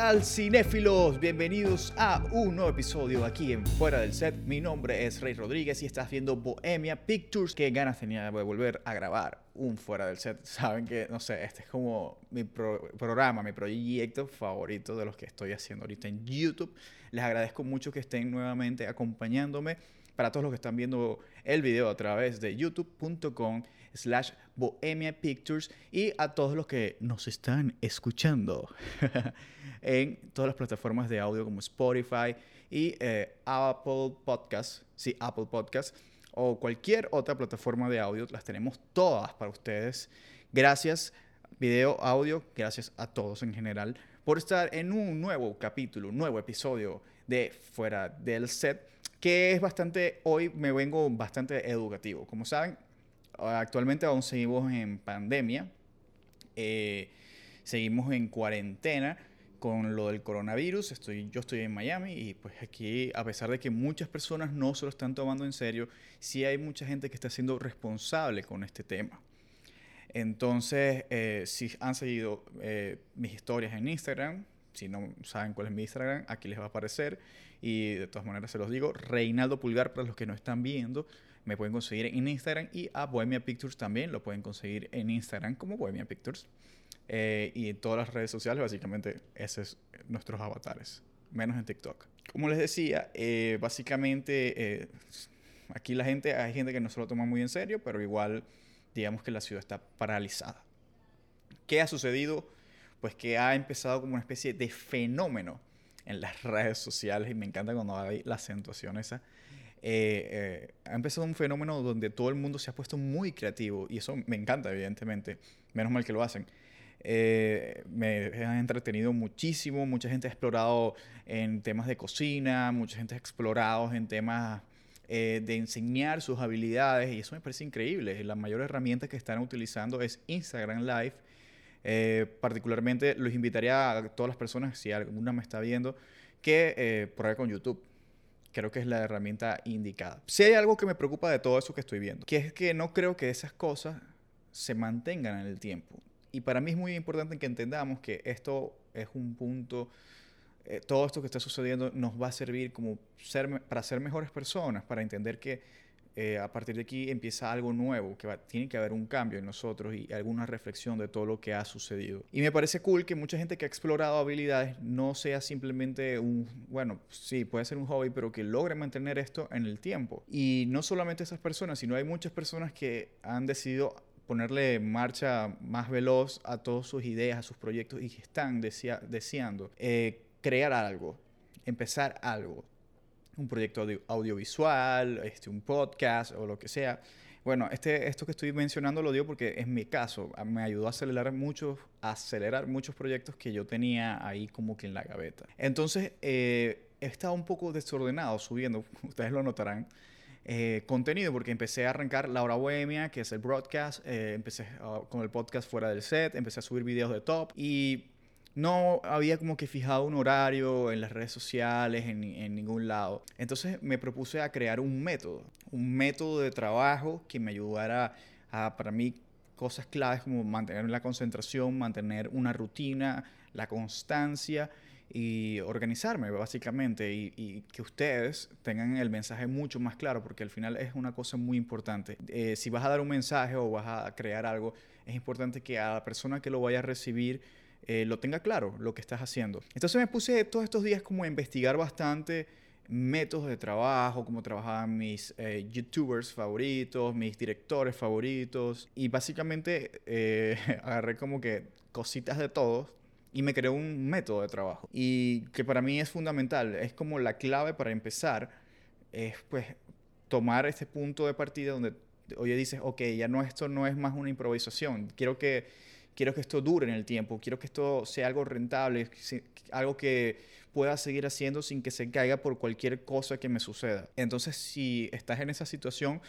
tal cinéfilos? Bienvenidos a un nuevo episodio aquí en Fuera del Set. Mi nombre es Rey Rodríguez y estás viendo Bohemia Pictures. Qué ganas tenía de volver a grabar un Fuera del Set. Saben que, no sé, este es como mi programa, mi proyecto favorito de los que estoy haciendo ahorita en YouTube. Les agradezco mucho que estén nuevamente acompañándome. Para todos los que están viendo el video a través de youtube.com slash Bohemia Pictures y a todos los que nos están escuchando en todas las plataformas de audio como Spotify y eh, Apple Podcasts, sí, Apple Podcasts o cualquier otra plataforma de audio, las tenemos todas para ustedes. Gracias, video, audio, gracias a todos en general por estar en un nuevo capítulo, un nuevo episodio de Fuera del Set, que es bastante, hoy me vengo bastante educativo. Como saben, actualmente aún seguimos en pandemia, eh, seguimos en cuarentena con lo del coronavirus. Estoy, yo estoy en Miami y pues aquí, a pesar de que muchas personas no se lo están tomando en serio, sí hay mucha gente que está siendo responsable con este tema. Entonces, eh, si han seguido eh, mis historias en Instagram, si no saben cuál es mi Instagram, aquí les va a aparecer. Y de todas maneras se los digo, Reinaldo Pulgar para los que no están viendo me pueden conseguir en Instagram y a Bohemia Pictures también lo pueden conseguir en Instagram como Bohemia Pictures. Eh, y en todas las redes sociales, básicamente, esos son nuestros avatares, menos en TikTok. Como les decía, eh, básicamente eh, aquí la gente, hay gente que no se lo toma muy en serio, pero igual digamos que la ciudad está paralizada. ¿Qué ha sucedido? Pues que ha empezado como una especie de fenómeno en las redes sociales y me encanta cuando hay la acentuación esa eh, eh, ha empezado un fenómeno donde todo el mundo se ha puesto muy creativo y eso me encanta, evidentemente. Menos mal que lo hacen. Eh, me han entretenido muchísimo, mucha gente ha explorado en temas de cocina, mucha gente ha explorado en temas de enseñar sus habilidades y eso me parece increíble. La mayor herramienta que están utilizando es Instagram Live. particularmente los invitaría a todas las personas, si alguna me está viendo, que pruebe con YouTube creo que es la herramienta indicada. Si hay algo que me preocupa de todo eso que estoy viendo, que es que no creo que esas cosas se mantengan en el tiempo. Y para mí es muy importante que entendamos que esto es un punto, eh, todo esto que está sucediendo nos va a servir como ser, para ser mejores personas, para entender que eh, a partir de aquí empieza algo nuevo, que tiene que haber un cambio en nosotros y alguna reflexión de todo lo que ha sucedido. Y me parece cool que mucha gente que ha explorado habilidades no sea simplemente un, bueno, sí, puede ser un hobby, pero que logre mantener esto en el tiempo. Y no solamente esas personas, sino hay muchas personas que han decidido ponerle marcha más veloz a todas sus ideas, a sus proyectos y están deseando eh, crear algo, empezar algo un proyecto audiovisual, este, un podcast o lo que sea. Bueno, este, esto que estoy mencionando lo digo porque es mi caso. Me ayudó a acelerar muchos, acelerar muchos proyectos que yo tenía ahí como que en la gaveta. Entonces, eh, he estado un poco desordenado subiendo, ustedes lo notarán, eh, contenido porque empecé a arrancar La Hora Bohemia, que es el broadcast, eh, empecé ah, con el podcast fuera del set, empecé a subir videos de top y no había como que fijado un horario en las redes sociales, en, en, ningún lado. Entonces me propuse a crear un método, un método de trabajo que me ayudara a, para mí, cosas claves como mantener la concentración, mantener una rutina, la constancia y organizarme básicamente y, y, que ustedes tengan el mensaje mucho más claro porque al final es una cosa muy importante. Eh, si vas a dar un mensaje o vas a crear algo, es importante que a la persona que lo vaya a recibir eh, lo tenga claro lo que estás haciendo. Entonces me puse todos estos días como a investigar bastante métodos de trabajo, cómo trabajaban mis eh, youtubers favoritos, mis directores favoritos y básicamente eh, agarré como que cositas de todos y me creé un método de trabajo y que para mí es fundamental, es como la clave para empezar, es pues tomar este punto de partida donde oye dices, ok, ya no esto no es más una improvisación, quiero que quiero que esto dure en el tiempo, quiero que esto sea algo rentable, algo que pueda seguir haciendo sin que se caiga por cualquier cosa que me suceda. Entonces, si estás en esa situación,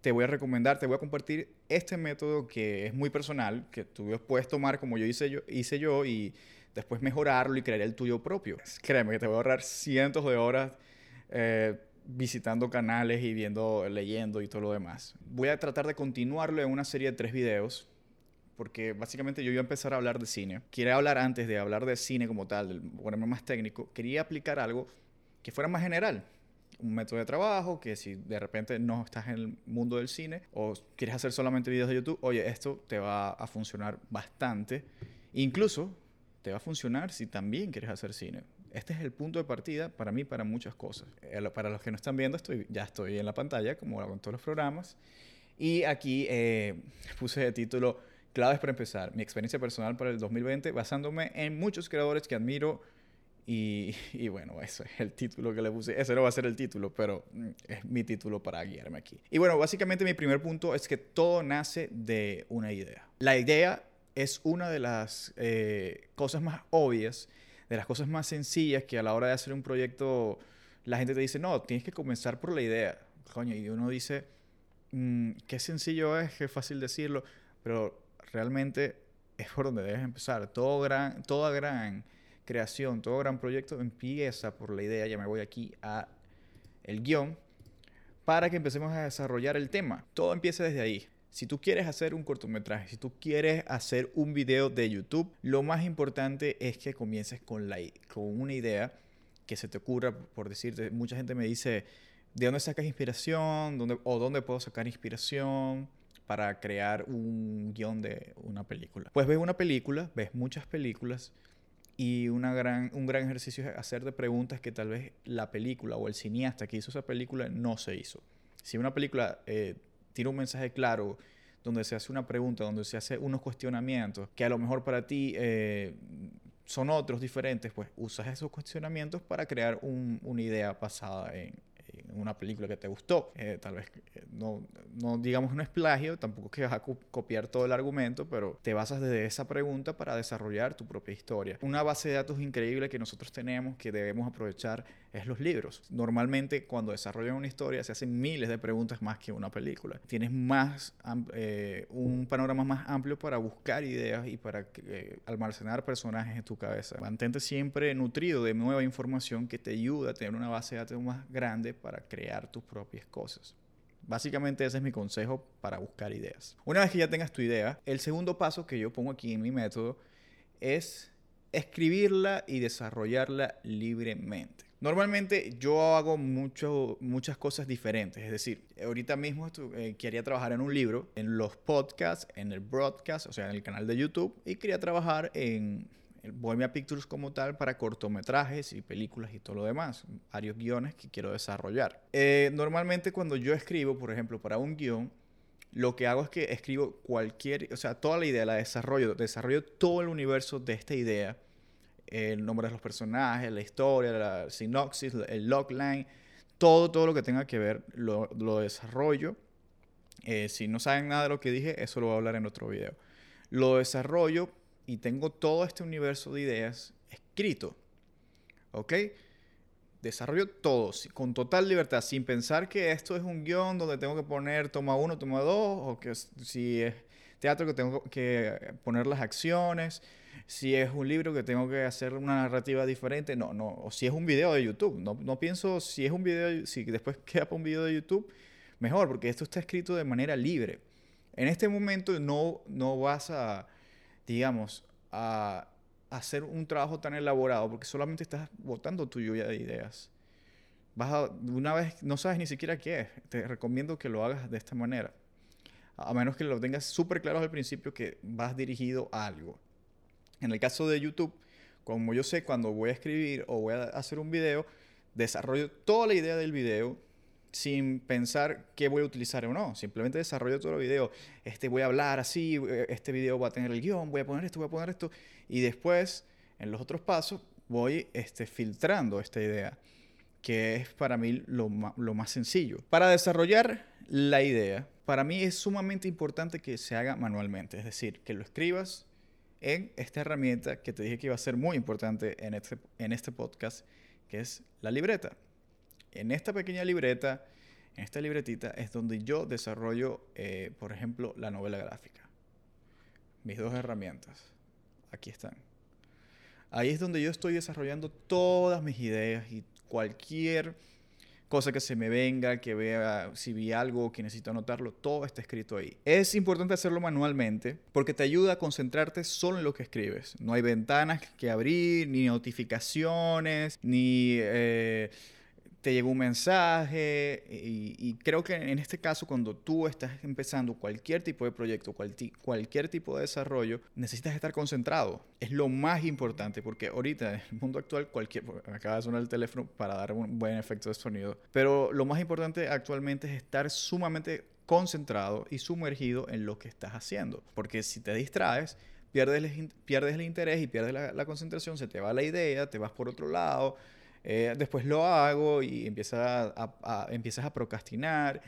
te voy a recomendar, te voy a compartir este método que es muy personal, que tú puedes tomar como yo hice yo, hice yo y después mejorarlo y crear el tuyo propio. Créeme que te voy a ahorrar cientos de horas eh, visitando canales y viendo, leyendo y todo lo demás. Voy a tratar de continuarlo en una serie de tres videos porque básicamente yo iba a empezar a hablar de cine. Quería hablar antes de hablar de cine como tal, ponerme más técnico, quería aplicar algo que fuera más general. Un método de trabajo, que si de repente no estás en el mundo del cine o quieres hacer solamente videos de YouTube, oye, esto te va a funcionar bastante. Incluso te va a funcionar si también quieres hacer cine. Este es el punto de partida para mí para muchas cosas. Eh, para los que no están viendo, estoy, ya estoy en la pantalla, como hago en todos los programas. Y aquí eh, puse de título Claves para empezar, mi experiencia personal para el 2020, basándome en muchos creadores que admiro y, y, bueno, ese es el título que le puse. Ese no va a ser el título, pero mm, es mi título para guiarme aquí. Y bueno, básicamente mi primer punto es que todo nace de una idea. La idea es una de las eh, cosas más obvias, de las cosas más sencillas que a la hora de hacer un proyecto la gente te dice, no, tienes que comenzar por la idea. Coño, y uno dice, mm, qué sencillo es, qué fácil decirlo, pero realmente es por donde debes empezar. Toda gran creación, todo gran proyecto empieza por la idea. Ya me voy aquí a el guion para que empecemos a desarrollar el tema. Todo empieza desde ahí. Si tú quieres hacer un cortometraje, si tú quieres hacer un video de YouTube, lo más importante es que comiences con, la, con una idea que se te ocurra, por decirte, mucha gente me dice, ¿de dónde sacas inspiración? ¿Dónde, ¿O dónde puedo sacar inspiración? Para crear un guion de una película. Pues ves una película, ves muchas películas y una gran, un gran ejercicio es hacerte preguntas que tal vez la película o el cineasta que hizo esa película no se hizo. Si una película eh, tiene un mensaje claro, donde se hace una pregunta, donde se hace unos cuestionamientos, que a lo mejor para ti eh, son otros diferentes, pues usas esos cuestionamientos para crear una idea basada en, una película que te gustó. Eh, tal vez no, no digamos no es plagio, tampoco es que vas a copiar todo el argumento, pero te basas desde esa pregunta para desarrollar tu propia historia. Una base de datos increíble que nosotros tenemos que debemos aprovechar es los libros. Normalmente cuando desarrollan una historia se hacen miles de preguntas más que una película. Tienes más eh, un panorama más amplio para buscar ideas y para almacenar personajes en tu cabeza. Mantente siempre nutrido de nueva información que te ayuda a tener una base de datos más grande para crear tus propias cosas. Básicamente ese es mi consejo para buscar ideas. Una vez que ya tengas tu idea, el segundo paso que yo pongo aquí en mi método es escribirla y desarrollarla libremente. Normalmente yo hago muchas cosas diferentes, es decir, ahorita mismo eh, quería trabajar en un libro, en los podcasts, en el broadcast, o sea, en el canal de YouTube, y quería trabajar en Bohemia Pictures como tal para cortometrajes y películas y todo lo demás, varios guiones que quiero desarrollar. Eh, normalmente cuando yo escribo, por ejemplo, para un guion, lo que hago es que escribo cualquier, o sea, toda la idea, la desarrollo, desarrollo todo el universo de esta idea, el nombre de los personajes, la historia, la sinopsis, el logline, todo, todo lo que tenga que ver, lo, lo desarrollo. Eh, si no saben nada de lo que dije, eso lo voy a hablar en otro video. Lo desarrollo y tengo todo este universo de ideas escrito. ¿Ok? Desarrollo todo con total libertad, sin pensar que esto es un guion donde tengo que poner toma uno, toma dos, o que si es teatro que tengo que poner las acciones, si es un libro que tengo que hacer una narrativa diferente, no, no, o si es un video de YouTube, no, no pienso si es un video, si después queda para un video de YouTube, mejor, porque esto está escrito de manera libre. En este momento no, no vas a digamos, a hacer un trabajo tan elaborado porque solamente estás botando tu lluvia de ideas. Vas una vez no sabes ni siquiera qué es, te recomiendo que lo hagas de esta manera. A menos que lo tengas súper claro al principio que vas dirigido a algo. En el caso de YouTube, como yo sé cuando voy a escribir o voy a hacer un video, desarrollo toda la idea del video, sin pensar qué voy a utilizar o no. Simplemente desarrollo todo el video. Este voy a hablar así, eh, este video va a tener el guion, voy a poner esto, voy a poner esto. Y después, en los otros pasos, voy este, filtrando esta idea, que es para mí lo, lo más sencillo. Para desarrollar la idea, para mí es sumamente importante que se haga manualmente. Es decir, que lo escribas en esta herramienta que te dije que iba a ser muy importante en este, en este podcast, que es la libreta en esta pequeña libreta, en esta libretita, es donde yo desarrollo, eh, por ejemplo, la novela gráfica. Mis dos herramientas. Aquí están. Ahí es donde yo estoy desarrollando todas mis ideas y cualquier cosa que se me venga, que vea si vi algo que necesito anotarlo, todo está escrito ahí. Es importante hacerlo manualmente porque te ayuda a concentrarte solo en lo que escribes. No hay ventanas que abrir, ni notificaciones, ni... Eh, te llegó un mensaje y, creo que en este caso cuando tú estás empezando cualquier tipo de proyecto, cualquier tipo de desarrollo, necesitas estar concentrado. Es lo más importante porque ahorita en el mundo actual cualquier acaba de sonar el teléfono para dar un buen efecto de sonido, pero lo más importante actualmente es estar sumamente concentrado y sumergido en lo que estás haciendo, porque si te distraes pierdes el, pierdes el interés y pierdes la, la concentración, se te va la idea, te vas por otro lado eh, después lo hago y empiezas a procrastinar.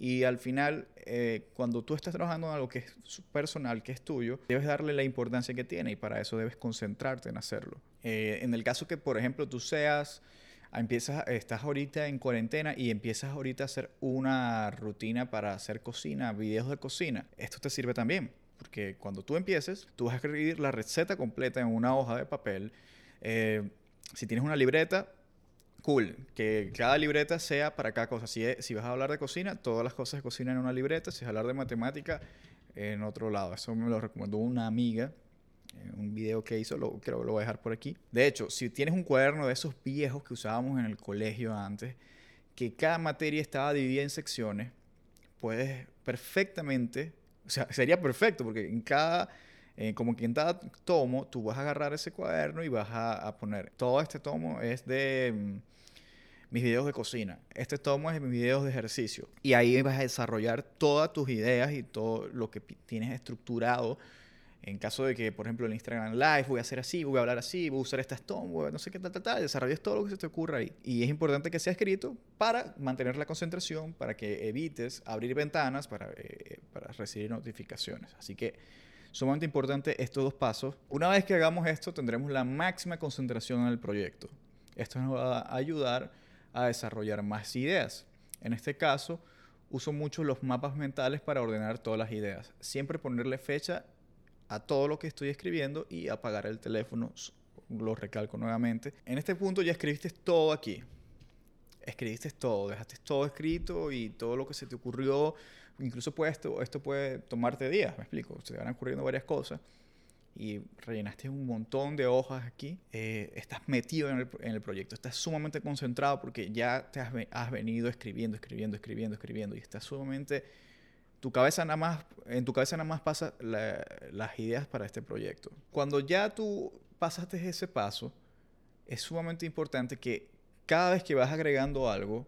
Y al final, eh, cuando tú estás trabajando en algo que es personal, que es tuyo, debes darle la importancia que tiene y para eso debes concentrarte en hacerlo. Eh, en el caso que, por ejemplo, tú seas, empiezas, estás ahorita en cuarentena y empiezas ahorita a hacer una rutina para hacer cocina, videos de cocina, esto te sirve también. Porque cuando tú empieces, tú vas a escribir la receta completa en una hoja de papel. si tienes una libreta, cool, que cada libreta sea para cada cosa. Si, si vas a hablar de cocina, todas las cosas de cocina en una libreta. Si vas a hablar de matemática, en otro lado. Eso me lo recomendó una amiga. En un video que hizo, lo, creo que lo voy a dejar por aquí. De hecho, si tienes un cuaderno de esos viejos que usábamos en el colegio antes, que cada materia estaba dividida en secciones, puedes perfectamente, o sea, sería perfecto, porque en cada eh, como que en tomo tú vas a agarrar ese cuaderno y vas a, poner, todo este tomo es de mm, mis videos de cocina, este tomo es de mis videos de ejercicio. Y ahí vas a desarrollar todas tus ideas y todo lo que tienes estructurado. En caso de que, por ejemplo, en Instagram Live voy a hacer así, voy a hablar así, voy a usar estas tomos, no sé qué, tal, tal, tal, desarrolles todo lo que se te ocurra ahí. Y es importante que sea escrito para mantener la concentración, para que evites abrir ventanas, para, eh, para recibir notificaciones. Así que Sumamente importante estos dos pasos. Una vez que hagamos esto, tendremos la máxima concentración en el proyecto. Esto nos va a ayudar a desarrollar más ideas. En este caso, uso mucho los mapas mentales para ordenar todas las ideas. Siempre ponerle fecha a todo lo que estoy escribiendo y apagar el teléfono. Lo recalco nuevamente. En este punto ya escribiste todo aquí. Escribiste todo, dejaste todo escrito y todo lo que se te ocurrió incluso puede esto, esto puede tomarte días, me explico, se van ocurriendo varias cosas y rellenaste un montón de hojas aquí, eh, estás metido en el, proyecto, estás sumamente concentrado porque ya te has, venido escribiendo, escribiendo, escribiendo, escribiendo y estás sumamente, tu cabeza nada más, en tu cabeza nada más pasa las ideas para este proyecto. Cuando ya tú pasaste ese paso, es sumamente importante que cada vez que vas agregando algo,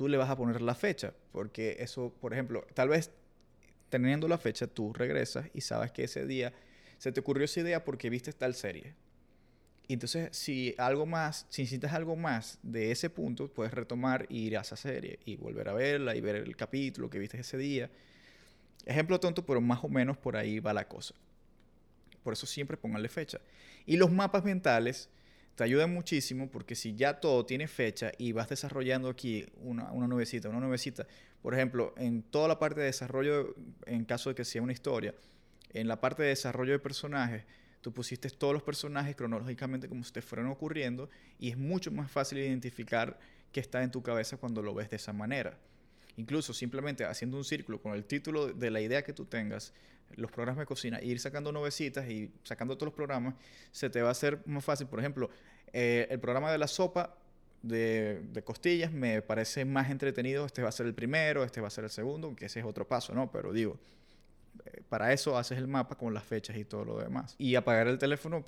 tú le vas a poner la fecha, porque eso, por ejemplo, tal vez teniendo la fecha, tú regresas y sabes que ese día se te ocurrió esa idea porque viste tal serie. Y entonces, si algo más, si necesitas algo más de ese punto, puedes retomar y ir a esa serie y volver a verla y ver el capítulo que viste ese día. Ejemplo tonto, pero más o menos por ahí va la cosa. Por eso siempre pónganle fecha. Y los mapas mentales te ayuda muchísimo porque si ya todo tiene fecha y vas desarrollando aquí una, una una nuevecita, por ejemplo, en toda la parte de desarrollo, en caso de que sea una historia, en la parte de desarrollo de personajes, tú pusiste todos los personajes cronológicamente como si te fueran ocurriendo y es mucho más fácil identificar qué está en tu cabeza cuando lo ves de esa manera. Incluso simplemente haciendo un círculo con el título de la idea que tú tengas, los programas de cocina, e ir sacando nuevecitas y sacando todos los programas, se te va a hacer más fácil. Por ejemplo, eh, el programa de la sopa de, costillas me parece más entretenido. Este va a ser el primero, este va a ser el segundo, que ese es otro paso, ¿no? Pero digo, eh, para eso haces el mapa con las fechas y todo lo demás. Y apagar el teléfono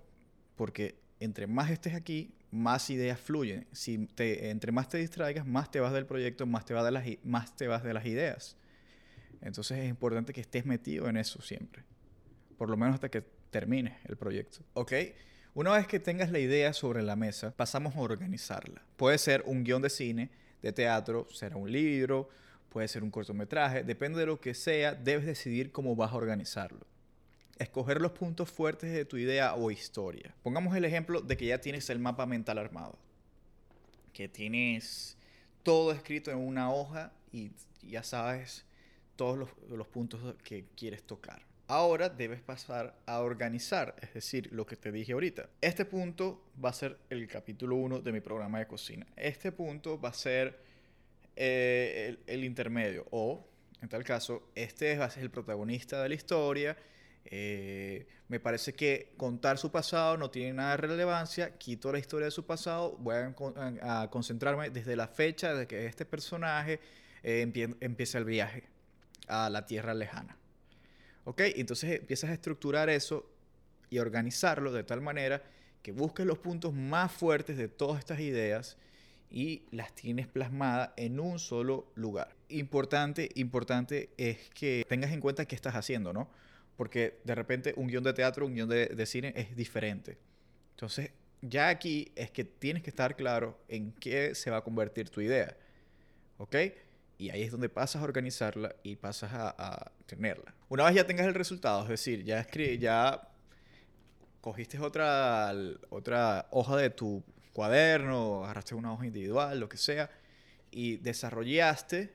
porque entre más estés aquí, más ideas fluyen. Si te, entre más te distraigas, más te vas del proyecto, más te, vas de las, más te vas de las ideas. Entonces es importante que estés metido en eso siempre. Por lo menos hasta que termine el proyecto. ¿Ok? Una vez que tengas la idea sobre la mesa, pasamos a organizarla. Puede ser un guion de cine, de teatro, será un libro, puede ser un cortometraje, depende de lo que sea, debes decidir cómo vas a organizarlo. Escoger los puntos fuertes de tu idea o historia. Pongamos el ejemplo de que ya tienes el mapa mental armado, que tienes todo escrito en una hoja y ya sabes todos los, puntos que quieres tocar. Ahora debes pasar a organizar, es decir, lo que te dije ahorita. Este punto va a ser el capítulo 1 de mi programa de cocina. Este punto va a ser eh, el, intermedio o, en tal caso, este va a ser el protagonista de la historia. Eh, me parece que contar su pasado no tiene nada de relevancia. Quito la historia de su pasado. Voy a, concentrarme desde la fecha de que este personaje eh, empieza el viaje a la tierra lejana. ¿Ok? Entonces empiezas a estructurar eso y organizarlo de tal manera que busques los puntos más fuertes de todas estas ideas y las tienes plasmadas en un solo lugar. Importante, importante es que tengas en cuenta qué estás haciendo, ¿no? Porque de repente un guion de teatro, un guion de, de cine es diferente. Entonces, ya aquí es que tienes que estar claro en qué se va a convertir tu idea. ¿Ok? Y ahí es donde pasas a organizarla y pasas a, tenerla. Una vez ya tengas el resultado, es decir, ya, ya cogiste otra, otra hoja de tu cuaderno, agarraste una hoja individual, lo que sea, y desarrollaste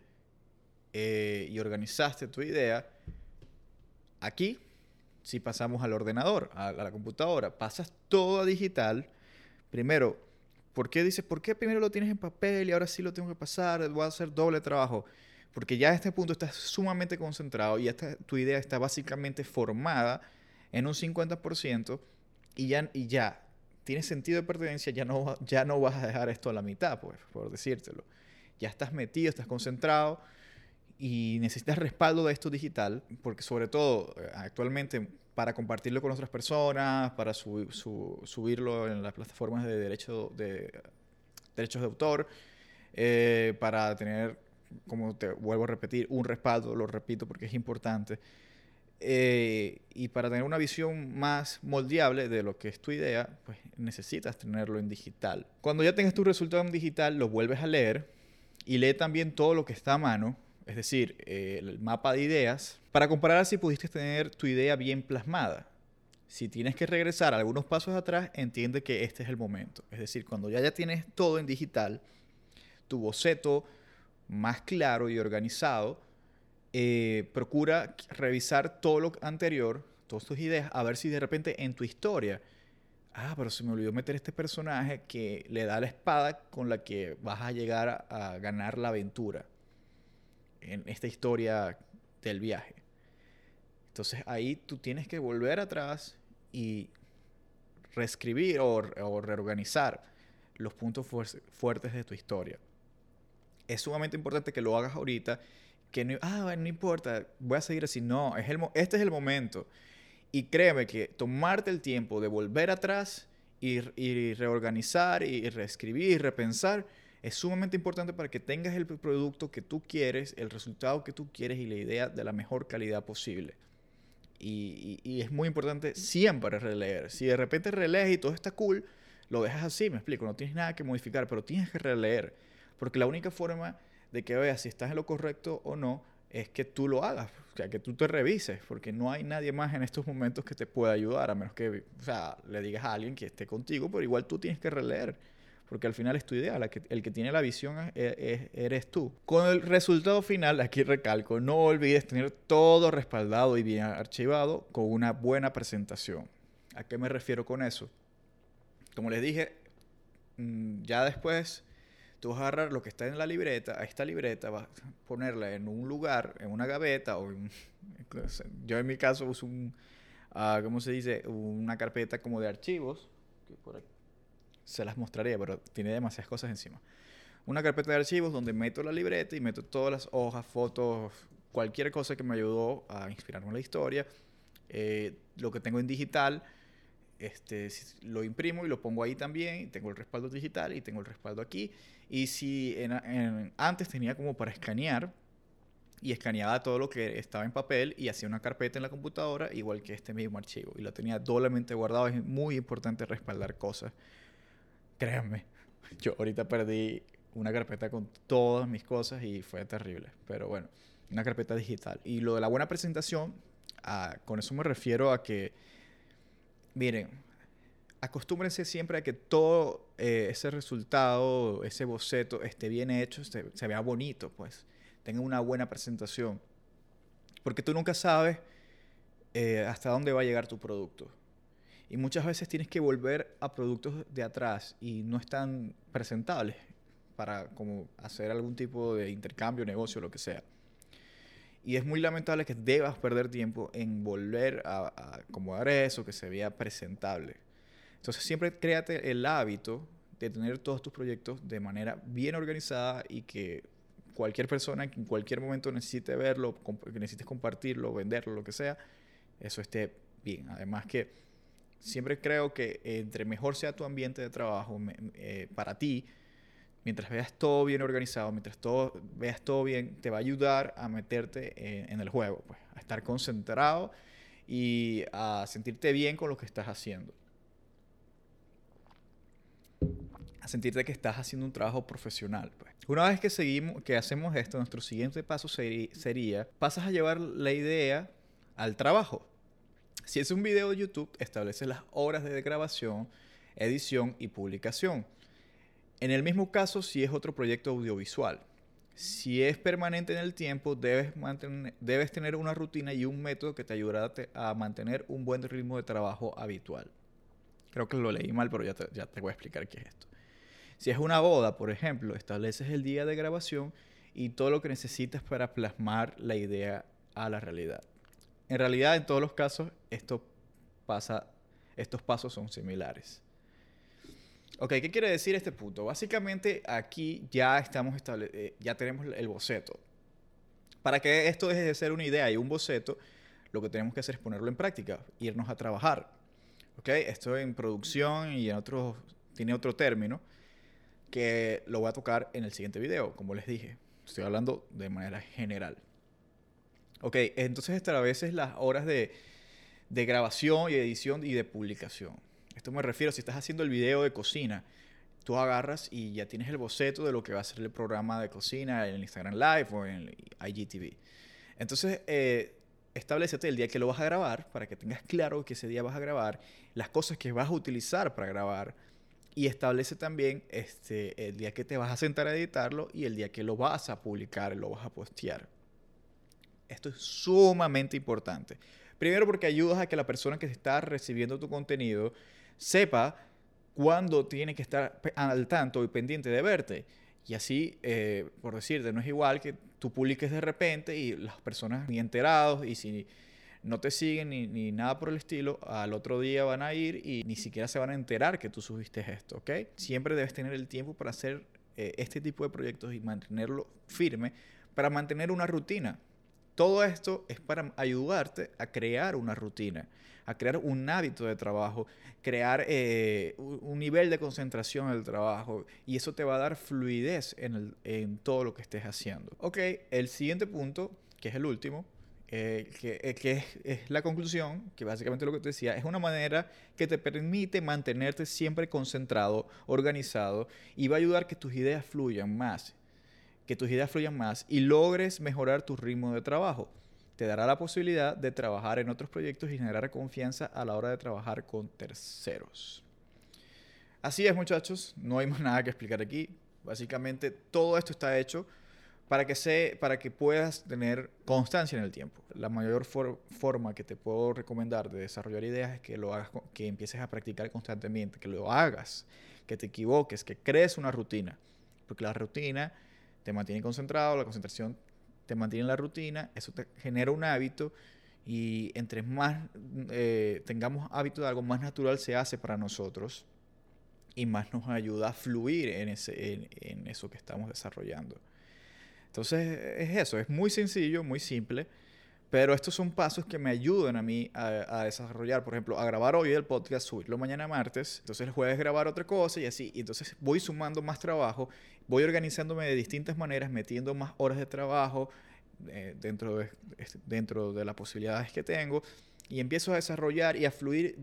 eh, y organizaste tu idea, aquí, si pasamos al ordenador, a la computadora, pasas todo a digital, primero ¿Por qué dices, por qué primero lo tienes en papel y ahora sí lo tengo que pasar? Voy a hacer doble trabajo. Porque ya a este punto estás sumamente concentrado y esta, tu idea está básicamente formada en un 50% y ya, y ya tiene sentido de pertenencia, ya no, ya no vas a dejar esto a la mitad, pues, por decírtelo. Ya estás metido, estás concentrado y necesitas respaldo de esto digital, porque sobre todo eh, actualmente para compartirlo con otras personas, para subirlo en las plataformas de, derecho de derechos de autor, eh, para tener, como te vuelvo a repetir, un respaldo, lo repito porque es importante, eh, y para tener una visión más moldeable de lo que es tu idea, pues necesitas tenerlo en digital. Cuando ya tengas tu resultado en digital, lo vuelves a leer y lee también todo lo que está a mano es decir, eh, el mapa de ideas, para comparar si pudiste tener tu idea bien plasmada. Si tienes que regresar algunos pasos atrás, entiende que este es el momento. Es decir, cuando ya, ya tienes todo en digital, tu boceto más claro y organizado, eh, procura revisar todo lo anterior, todas tus ideas, a ver si de repente en tu historia, ah, pero se me olvidó meter este personaje que le da la espada con la que vas a llegar a ganar la aventura en esta historia del viaje. Entonces ahí tú tienes que volver atrás y reescribir o, reorganizar los puntos fuertes de tu historia. Es sumamente importante que lo hagas ahorita, que no, ah, no importa, voy a seguir así. No, es el, este es el momento. Y créeme que tomarte el tiempo de volver atrás y, y reorganizar y reescribir y repensar es sumamente importante para que tengas el producto que tú quieres, el resultado que tú quieres y la idea de la mejor calidad posible. Y, es muy importante siempre releer. Si de repente relees y todo está cool, lo dejas así, me explico, no tienes nada que modificar, pero tienes que releer. Porque la única forma de que veas si estás en lo correcto o no es que tú lo hagas, o sea, que tú te revises, porque no hay nadie más en estos momentos que te pueda ayudar, a menos que, o sea, le digas a alguien que esté contigo, pero igual tú tienes que releer porque al final es tu idea, el que tiene la visión eres tú. Con el resultado final, aquí recalco, no olvides tener todo respaldado y bien archivado con una buena presentación. ¿A qué me refiero con eso? Como les dije, mm, ya después tú vas a agarrar lo que está en la libreta, a esta libreta vas a ponerla en un lugar, en una gaveta, o yo en mi caso uso un, uh, ¿cómo se dice? Una carpeta como de archivos, que por aquí se las mostraré, pero tiene demasiadas cosas encima. Una carpeta de archivos donde meto la libreta y meto todas las hojas, fotos, cualquier cosa que me ayudó a inspirarme en la historia. Eh, lo que tengo en digital, este, lo imprimo y lo pongo ahí también. Tengo el respaldo digital y tengo el respaldo aquí. Y si antes tenía como para escanear, y escaneaba todo lo que estaba en papel y hacía una carpeta en la computadora, igual que este mismo archivo. Y lo tenía doblemente guardado. Es muy importante respaldar cosas créanme, yo ahorita perdí una carpeta con todas mis cosas y fue terrible. Pero bueno, una carpeta digital. Y lo de la buena presentación, ah, con eso me refiero a que, miren, acostúmbrense siempre a que todo eh, ese resultado, ese boceto esté bien hecho, se, se vea bonito, pues. Tenga una buena presentación. Porque tú nunca sabes eh, hasta dónde va a llegar tu producto. Y muchas veces tienes que volver a productos de atrás y no están presentables para como hacer algún tipo de intercambio, negocio, lo que sea. Y es muy lamentable que debas perder tiempo en volver a, a acomodar eso, que se vea presentable. Entonces siempre créate el hábito de tener todos tus proyectos de manera bien organizada y que cualquier persona que en cualquier momento necesite verlo, que necesites compartirlo, venderlo, lo que sea, eso esté bien. Además que siempre creo que entre mejor sea tu ambiente de trabajo eh, para ti, mientras veas todo bien organizado, mientras todo, veas todo bien, te va a ayudar a meterte en, el juego, pues, a estar concentrado y a sentirte bien con lo que estás haciendo. A sentirte que estás haciendo un trabajo profesional. Pues. Una vez que seguimos, que hacemos esto, nuestro siguiente paso sería, pasas a llevar la idea al trabajo. Si es un video de YouTube, estableces las horas de grabación, edición y publicación. En el mismo caso, si es otro proyecto audiovisual. Si es permanente en el tiempo, debes, debes tener una rutina y un método que te ayudará a mantener un buen ritmo de trabajo habitual. Creo que lo leí mal, pero ya te voy a explicar qué es esto. Si es una boda, por ejemplo, estableces el día de grabación y todo lo que necesitas para plasmar la idea a la realidad. En realidad, en todos los casos, esto pasa, estos pasos son similares. Ok, ¿qué quiere decir este punto? Básicamente aquí ya estamos eh, ya tenemos el boceto. Para que esto deje de ser una idea y un boceto, lo que tenemos que hacer es ponerlo en práctica, irnos a trabajar. Ok, esto en producción y en otros tiene otro término que lo voy a tocar en el siguiente video, como les dije. Estoy hablando de manera general. Ok, entonces veces las horas de, de grabación y edición y de publicación. Esto me refiero, si estás haciendo el video de cocina, tú agarras y ya tienes el boceto de lo que va a ser el programa de cocina en Instagram Live o en IGTV. Entonces, eh, establecete el día que lo vas a grabar para que tengas claro que ese día vas a grabar, las cosas que vas a utilizar para grabar y establece también este, el día que te vas a sentar a editarlo y el día que lo vas a publicar, lo vas a postear. Esto es sumamente importante. Primero porque ayudas a que la persona que está recibiendo tu contenido sepa cuándo tiene que estar al tanto y pendiente de verte. Y así, eh, por decirte, no es igual que tú publiques de repente y las personas ni enterados y si no te siguen ni, nada por el estilo, al otro día van a ir y ni siquiera se van a enterar que tú subiste esto, ¿ok? Siempre debes tener el tiempo para hacer eh, este tipo de proyectos y mantenerlo firme para mantener una rutina. Todo esto es para ayudarte a crear una rutina, a crear un hábito de trabajo, crear eh, un nivel de concentración en el trabajo y eso te va a dar fluidez en, todo lo que estés haciendo. Ok, el siguiente punto, que es el último, eh, que, eh, que es, es, la conclusión, que básicamente lo que te decía, es una manera que te permite mantenerte siempre concentrado, organizado y va a ayudar que tus ideas fluyan más que tus ideas fluyan más y logres mejorar tu ritmo de trabajo. Te dará la posibilidad de trabajar en otros proyectos y generar confianza a la hora de trabajar con terceros. Así es, muchachos, no hay más nada que explicar aquí. Básicamente todo esto está hecho para que, se, para que puedas tener constancia en el tiempo. La mayor forma que te puedo recomendar de desarrollar ideas es que lo hagas, que empieces a practicar constantemente, que lo hagas, que te equivoques, que crees una rutina, porque la rutina te mantiene concentrado, la concentración te mantiene en la rutina, eso te genera un hábito y entre más eh, tengamos hábito de algo, más natural se hace para nosotros y más nos ayuda a fluir en, ese, en eso que estamos desarrollando. Entonces es eso, es muy sencillo, muy simple pero estos son pasos que me ayudan a mí a, desarrollar, por ejemplo, a grabar hoy el podcast, subirlo mañana martes, entonces el jueves grabar otra cosa y así. Y entonces voy sumando más trabajo, voy organizándome de distintas maneras, metiendo más horas de trabajo eh, dentro, de, dentro de las posibilidades que tengo y empiezo a desarrollar y a fluir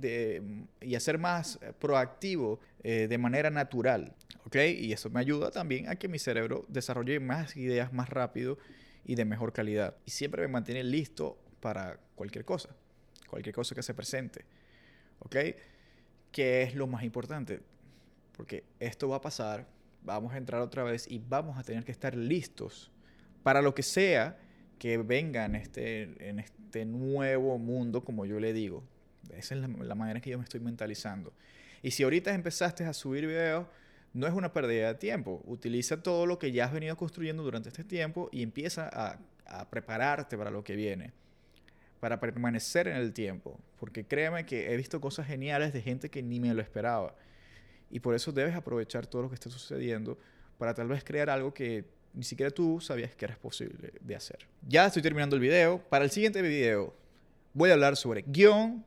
y a ser más proactivo eh, de manera natural. ¿Ok? Y eso me ayuda también a que mi cerebro desarrolle más ideas más rápido y de mejor calidad. Y siempre me mantiene listo para cualquier cosa, cualquier cosa que se presente. ¿Ok? Que es lo más importante. Porque esto va a pasar, vamos a entrar otra vez y vamos a tener que estar listos para lo que sea que venga en este, en este nuevo mundo, como yo le digo. Esa es la, la manera que yo me estoy mentalizando. Y si ahorita empezaste a subir videos, no es una pérdida de tiempo. Utiliza todo lo que ya has venido construyendo durante este tiempo y empieza a, prepararte para lo que viene para permanecer en el tiempo. Porque créeme que he visto cosas geniales de gente que ni me lo esperaba. Y por eso debes aprovechar todo lo que está sucediendo para tal vez crear algo que ni siquiera tú sabías que era posible de hacer. Ya estoy terminando el video. Para el siguiente video voy a hablar sobre guion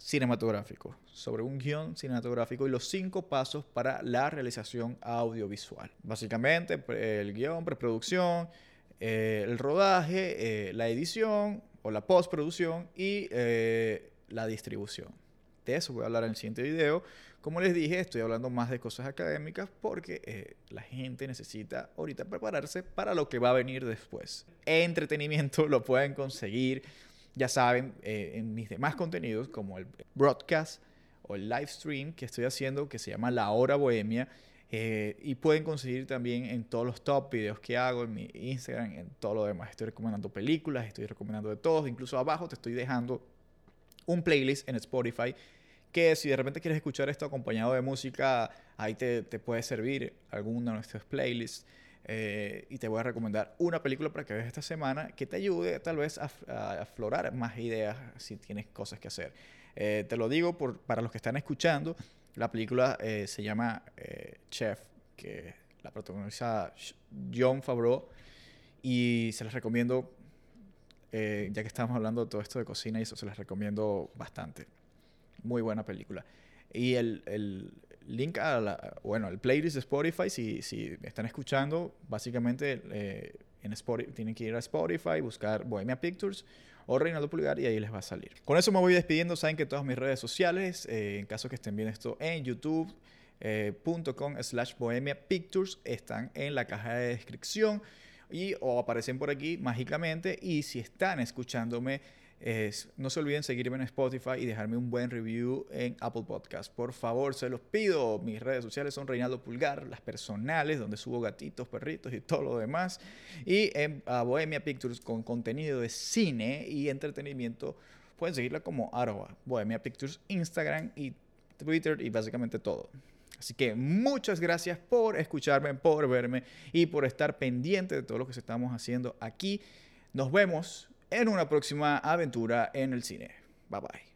cinematográfico, sobre un guion cinematográfico y los cinco pasos para la realización audiovisual. Básicamente, el guion, preproducción, eh, el rodaje, eh, la edición, o la postproducción y eh, la distribución. De eso voy a hablar en el siguiente video. Como les dije, estoy hablando más de cosas académicas porque la gente necesita ahorita prepararse para lo que va a venir después. Entretenimiento lo pueden conseguir, ya saben, eh, en mis demás contenidos como el broadcast o el live stream que estoy haciendo que se llama La Hora Bohemia eh, y pueden conseguir también en todos los top videos que hago, en mi Instagram, en todo lo demás. Estoy recomendando películas, estoy recomendando de todos. Incluso abajo te estoy dejando un playlist en Spotify que si de repente quieres escuchar esto acompañado de música, ahí te, te puede servir alguno de nuestros playlists. Eh, y te voy a recomendar una película para que veas esta semana que te ayude tal vez a, aflorar más ideas si tienes cosas que hacer. Eh, te lo digo por, para los que están escuchando, la película eh, se llama Chef, que la protagoniza John Favreau. Y se les recomiendo, ya que estamos hablando de todo esto de cocina y eso, se les recomiendo bastante. Muy buena película. Y el, el link a la, bueno, el playlist de Spotify, si, si están escuchando, básicamente en Spotify, tienen que ir a Spotify, buscar Bohemia Pictures o Reinaldo Pulgar y ahí les va a salir. Con eso me voy despidiendo. Saben que todas mis redes sociales, eh, en caso que estén viendo esto en youtube.com eh, slash bohemia pictures están en la caja de descripción y o aparecen por aquí mágicamente y si están escuchándome no se olviden seguirme en Spotify y dejarme un buen review en Apple Podcast. Por favor, se los pido. Mis redes sociales son Reinaldo Pulgar, las personales, donde subo gatitos, perritos y todo lo demás. Y en Bohemia Pictures con contenido de cine y entretenimiento. Pueden seguirla como arroba Bohemia Pictures, Instagram y Twitter y básicamente todo. Así que muchas gracias por escucharme, por verme y por estar pendiente de todo lo que estamos haciendo aquí. Nos vemos en una próxima aventura en el cine. Bye bye.